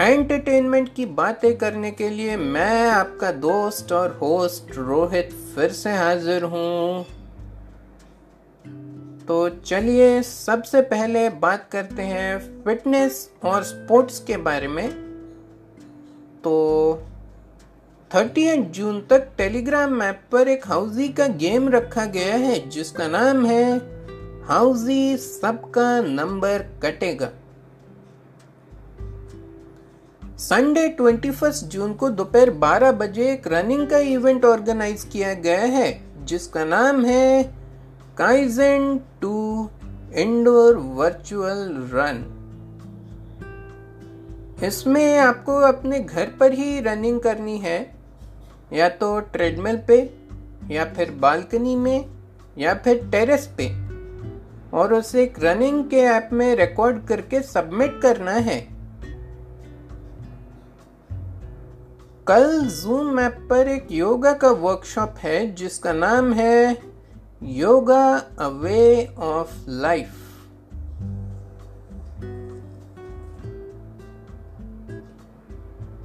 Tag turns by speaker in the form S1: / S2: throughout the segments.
S1: Entertainment की बातें करने के लिए मैं आपका दोस्त और होस्ट रोहित फिर से हाजिर हूँ। तो चलिए सबसे पहले बात करते हैं फिटनेस और स्पोर्ट्स के बारे में। तो थर्टी जून तक टेलीग्राम ऐप पर एक हाउजी का गेम रखा गया है, जिसका नाम है हाउजी सबका नंबर कटेगा। संडे 21 जून को दोपहर 12 बजे एक रनिंग का इवेंट ऑर्गेनाइज किया गया है, जिसका नाम है Kaizen two indoor virtual run इसमें आपको अपने घर पर ही रनिंग करनी है, या तो ट्रेडमिल पे, या फिर बालकनी में, या फिर टेरेस पे। और उसे एक रनिंग के ऐप में रिकॉर्ड करके सबमिट करना है। कल जूम ऐप पर एक योगा का वर्कशॉप है, जिसका नाम है yoga a way of life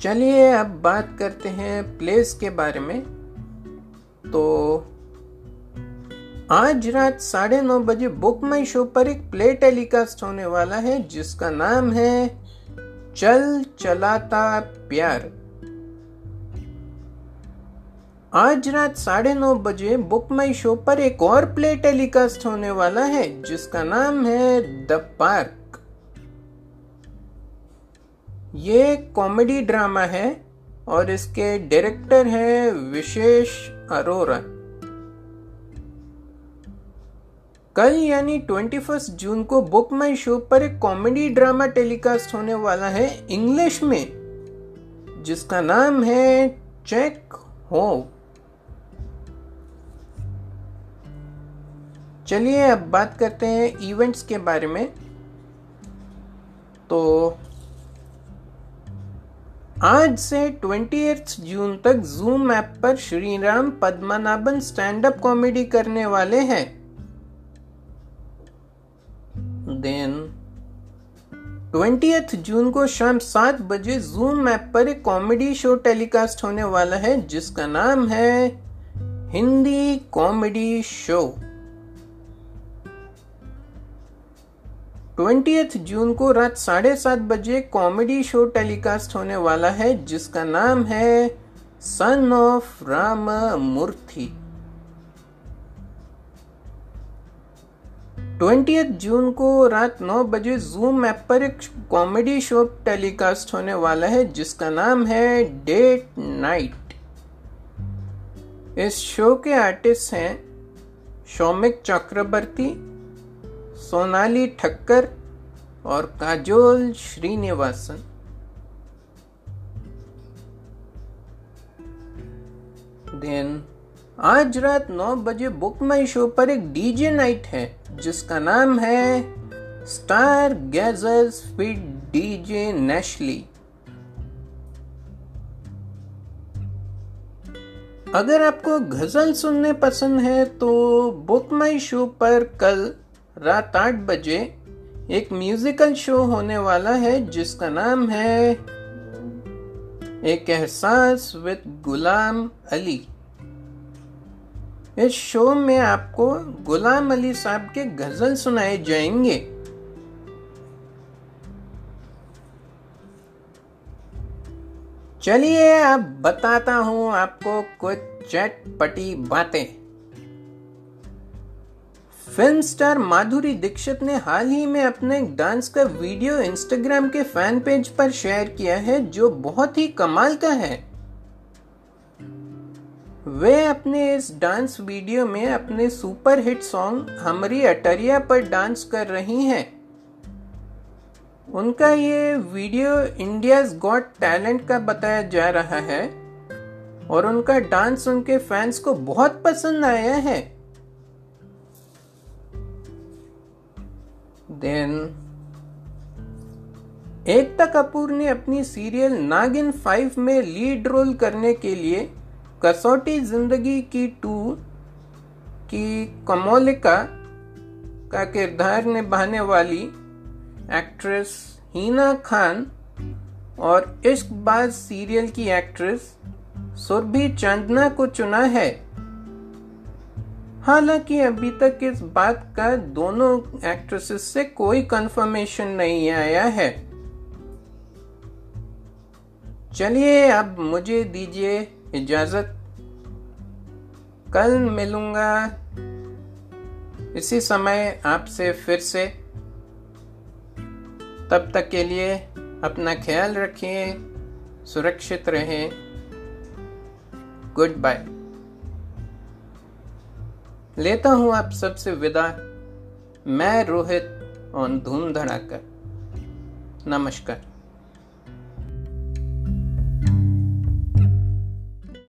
S1: चलिए अब बात करते हैं प्लेस के बारे में। तो आज रात साढ़े नौ बजे बुक माई शो पर एक प्ले टेलीकास्ट होने वाला है, जिसका नाम है चल चलाता प्यार। आज रात साढ़े नौ बजे बुक माई शो पर एक और प्ले टेलीकास्ट होने वाला है, जिसका नाम है द पार्क। ये कॉमेडी ड्रामा है और इसके डायरेक्टर हैं विशेष अरोरा। कल यानी 21 जून को बुक माई शो पर एक कॉमेडी ड्रामा टेलीकास्ट होने वाला है, इंग्लिश में, जिसका नाम है चेक हो चलिए अब बात करते हैं इवेंट्स के बारे में। तो आज से ट्वेंटी जून तक जूम ऐप पर Shriram Padmanabhan stand up comedy करने वाले हैं। देन ट्वेंटी जून को शाम सात बजे जूम ऐप पर एक कॉमेडी शो टेलीकास्ट होने वाला है, जिसका नाम है Hindi comedy show twenty June को रात साढ़े सात बजे कॉमेडी शो टेलीकास्ट होने वाला है, जिसका नाम है son of Ram Murthy twenty June को रात नौ बजे जूम ऐप पर एक कॉमेडी शो टेलीकास्ट होने वाला है, जिसका नाम है डेट नाइट इस शो के आर्टिस्ट हैं सौमिक चक्रवर्ती सोनाली ठक्कर और काजोल श्रीनिवासन। देन, आज रात नौ बजे बुक माई शो पर एक डीजे नाइट है, जिसका नाम है star gazers with DJ Nashly. अगर आपको गज़ल सुनने पसंद है तो बुक माई शो पर कल रात आठ बजे एक म्यूजिकल शो होने वाला है, जिसका नाम है एक एहसास विद गुलाम अली। इस शो में आपको गुलाम अली साहब के गज़ल सुनाए जाएँगे। चलिए, अब बताता हूँ आपको कुछ चटपटी बातें। फ़िल्म स्टार माधुरी दीक्षित ने हाल ही में अपने एक डांस का वीडियो इंस्टाग्राम के फ़ैन पेज पर शेयर किया है, जो बहुत ही कमाल का है। वे अपने इस डांस वीडियो में अपने सुपर हिट सॉन्ग हमरी अटरिया पर डांस कर रही हैं। उनका ये वीडियो इंडियाज गॉट टैलेंट का बताया जा रहा है, और उनका डांस उनके फैंस को बहुत पसंद आया है। देन। एकता कपूर ने अपनी सीरियल नागिन फाइव में लीड रोल करने के लिए कसौटी ज़िंदगी की टू की कमोलिका का किरदार निभाने वाली एक्ट्रेस हीना खान और इश्क बाज सीरियल की एक्ट्रेस सुरभि चांदना को चुना है। हालाँकि अभी तक इस बात का दोनों एक्ट्रेसेस से कोई कंफर्मेशन नहीं आया है। चलिए, अब मुझे दीजिए इजाज़त। कल मिलूँगा। इसी समय आपसे फिर से। तब तक के लिए अपना ख्याल रखिए, सुरक्षित रहें। गुड बाय लेता हूँ आप सबसे विदा। मैं रोहित और धूम धड़ाकर। नमस्कार।